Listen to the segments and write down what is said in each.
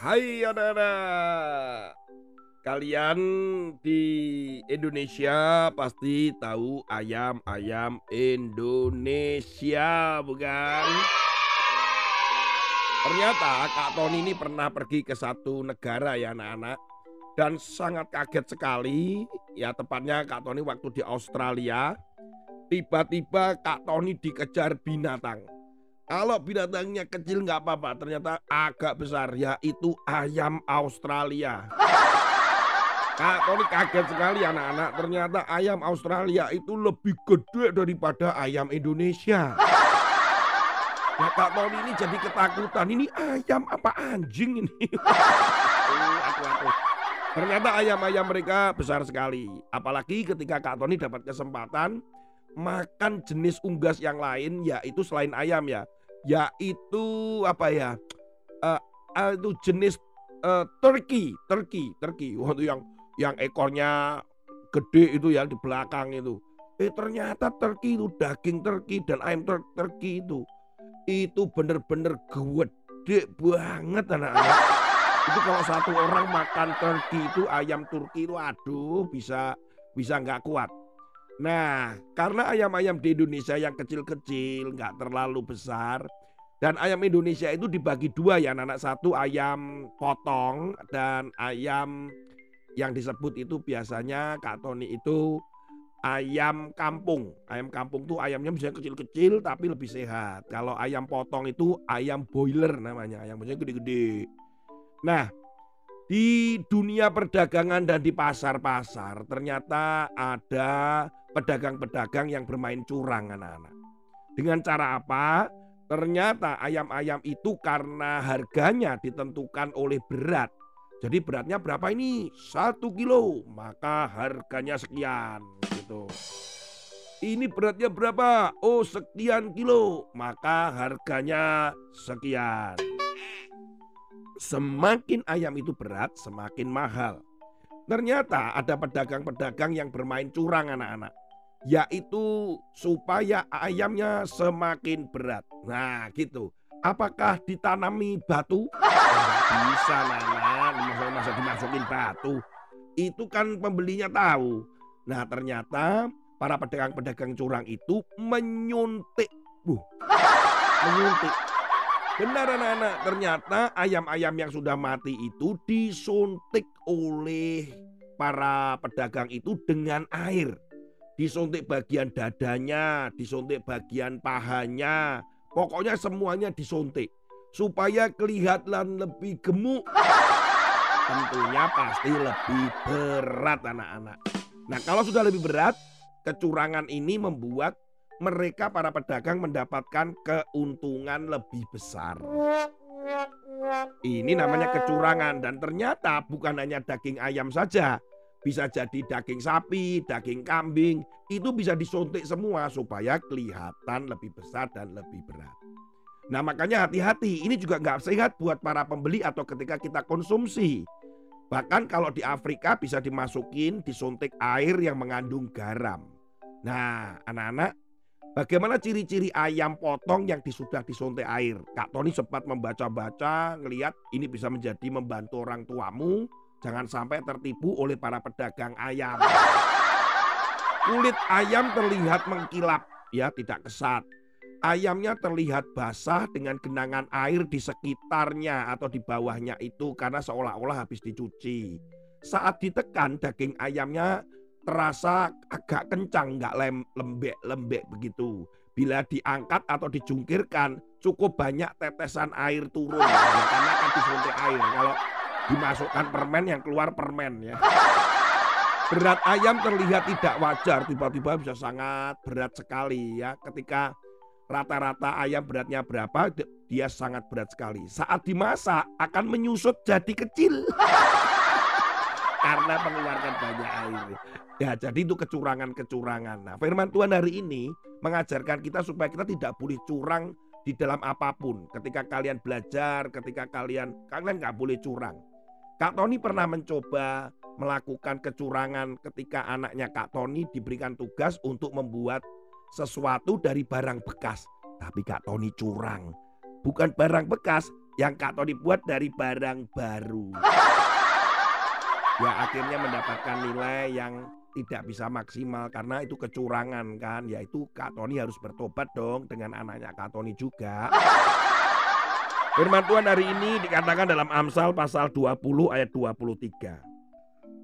Hai anak-anak, kalian di Indonesia pasti tahu ayam-ayam Indonesia, bukan? Ternyata Kak Tony ini pernah pergi ke satu negara ya anak-anak. Dan sangat kaget sekali. Ya tepatnya Kak Tony waktu di Australia tiba-tiba Kak Tony dikejar binatang kalau binatangnya kecil nggak apa-apa, ternyata agak besar yaitu ayam Australia. Kak Tony kaget sekali anak-anak, ternyata ayam Australia itu lebih gede daripada ayam Indonesia. Nah, Kak Tony ini jadi ketakutan, ini ayam apa anjing ini? aku, aku. Ternyata ayam-ayam mereka besar sekali. Apalagi ketika Kak Tony dapat kesempatan makan jenis unggas yang lain yaitu selain ayam ya yaitu apa ya? Uh, itu jenis uh, turkey turkey turkey. Waktu yang yang ekornya gede itu ya di belakang itu. Eh ternyata turkey itu daging turkey dan ayam tur turkey itu itu bener-bener gede banget anak-anak. Itu kalau satu orang makan turkey itu ayam turki itu aduh bisa bisa nggak kuat Nah, karena ayam-ayam di Indonesia yang kecil-kecil, nggak terlalu besar, dan ayam Indonesia itu dibagi dua ya, anak-anak. Satu ayam potong dan ayam yang disebut itu biasanya Kak Tony itu ayam kampung. Ayam kampung tuh ayamnya bisa kecil-kecil tapi lebih sehat. Kalau ayam potong itu ayam boiler namanya, ayam biasanya gede-gede. Nah, di dunia perdagangan dan di pasar-pasar ternyata ada pedagang-pedagang yang bermain curang anak-anak. Dengan cara apa? Ternyata ayam-ayam itu karena harganya ditentukan oleh berat. Jadi beratnya berapa ini? Satu kilo, maka harganya sekian gitu. Ini beratnya berapa? Oh sekian kilo, maka harganya sekian. Semakin ayam itu berat, semakin mahal. Ternyata ada pedagang-pedagang yang bermain curang anak-anak yaitu supaya ayamnya semakin berat. Nah, gitu. Apakah ditanami batu? Tidak bisa, Nana. Masa, dimasukin batu. Itu kan pembelinya tahu. Nah, ternyata para pedagang-pedagang curang itu menyuntik. Benar anak-anak, ternyata ayam-ayam yang sudah mati itu disuntik oleh para pedagang itu dengan air disuntik bagian dadanya, disuntik bagian pahanya, pokoknya semuanya disuntik supaya kelihatan lebih gemuk. Tentunya pasti lebih berat anak-anak. Nah kalau sudah lebih berat, kecurangan ini membuat mereka para pedagang mendapatkan keuntungan lebih besar. Ini namanya kecurangan dan ternyata bukan hanya daging ayam saja, bisa jadi daging sapi, daging kambing, itu bisa disuntik semua supaya kelihatan lebih besar dan lebih berat. Nah makanya hati-hati, ini juga nggak sehat buat para pembeli atau ketika kita konsumsi. Bahkan kalau di Afrika bisa dimasukin disuntik air yang mengandung garam. Nah anak-anak, bagaimana ciri-ciri ayam potong yang sudah disuntik air? Kak Tony sempat membaca-baca, ngelihat ini bisa menjadi membantu orang tuamu Jangan sampai tertipu oleh para pedagang ayam. Kulit ayam terlihat mengkilap, ya tidak kesat. Ayamnya terlihat basah dengan genangan air di sekitarnya atau di bawahnya itu karena seolah-olah habis dicuci. Saat ditekan daging ayamnya terasa agak kencang, nggak lembek-lembek begitu. Bila diangkat atau dijungkirkan cukup banyak tetesan air turun ya, karena akan disuntik air. Kalau dimasukkan permen yang keluar permen ya. Berat ayam terlihat tidak wajar, tiba-tiba bisa sangat berat sekali ya. Ketika rata-rata ayam beratnya berapa, dia sangat berat sekali. Saat dimasak akan menyusut jadi kecil. Karena mengeluarkan banyak air. Ya, jadi itu kecurangan-kecurangan. Nah, firman Tuhan hari ini mengajarkan kita supaya kita tidak boleh curang di dalam apa pun. Ketika kalian belajar, ketika kalian kalian nggak boleh curang. Kak Tony pernah mencoba melakukan kecurangan ketika anaknya Kak Tony diberikan tugas untuk membuat sesuatu dari barang bekas. Tapi Kak Tony curang. Bukan barang bekas, yang Kak Tony buat dari barang baru. Ya akhirnya mendapatkan nilai yang tidak bisa maksimal karena itu kecurangan kan. Yaitu Kak Tony harus bertobat dong dengan anaknya Kak Tony juga. Firman Tuhan hari ini dikatakan dalam Amsal pasal 20 ayat 23.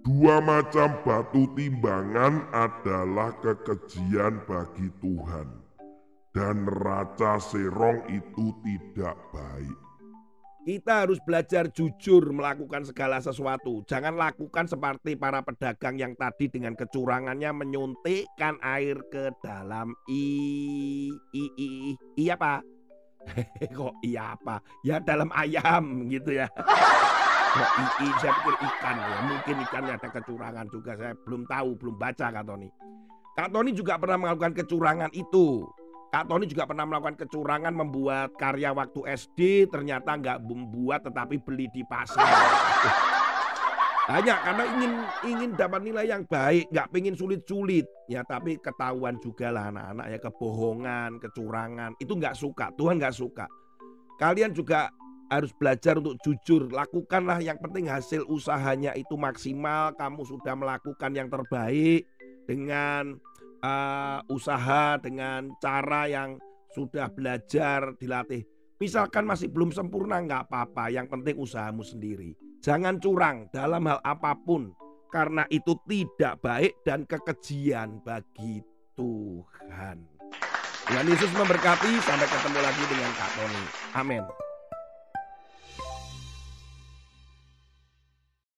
Dua macam batu timbangan adalah kekejian bagi Tuhan, dan neraca serong itu tidak baik. Kita harus belajar jujur melakukan segala sesuatu. Jangan lakukan seperti para pedagang yang tadi dengan kecurangannya menyuntikkan air ke dalam i i i, i iya apa? Kok iya apa? Ya dalam ayam gitu ya. Kok i, i saya pikir ikan ya. Mungkin ikannya ada kecurangan juga. Saya belum tahu, belum baca Kak Tony. Kak Tony juga pernah melakukan kecurangan itu. Kak Tony juga pernah melakukan kecurangan membuat karya waktu SD ternyata nggak membuat tetapi beli di pasar. Hanya karena ingin ingin dapat nilai yang baik, nggak pengen sulit-sulit. Ya tapi ketahuan juga lah anak-anak ya kebohongan, kecurangan itu nggak suka. Tuhan nggak suka. Kalian juga harus belajar untuk jujur. Lakukanlah yang penting hasil usahanya itu maksimal. Kamu sudah melakukan yang terbaik dengan uh, usaha dengan cara yang sudah belajar dilatih. Misalkan masih belum sempurna nggak apa-apa, yang penting usahamu sendiri. Jangan curang dalam hal apa pun karena itu tidak baik dan kekejian bagi Tuhan. Tuhan Yesus memberkati, sampai ketemu lagi dengan Kak Tony. Amin.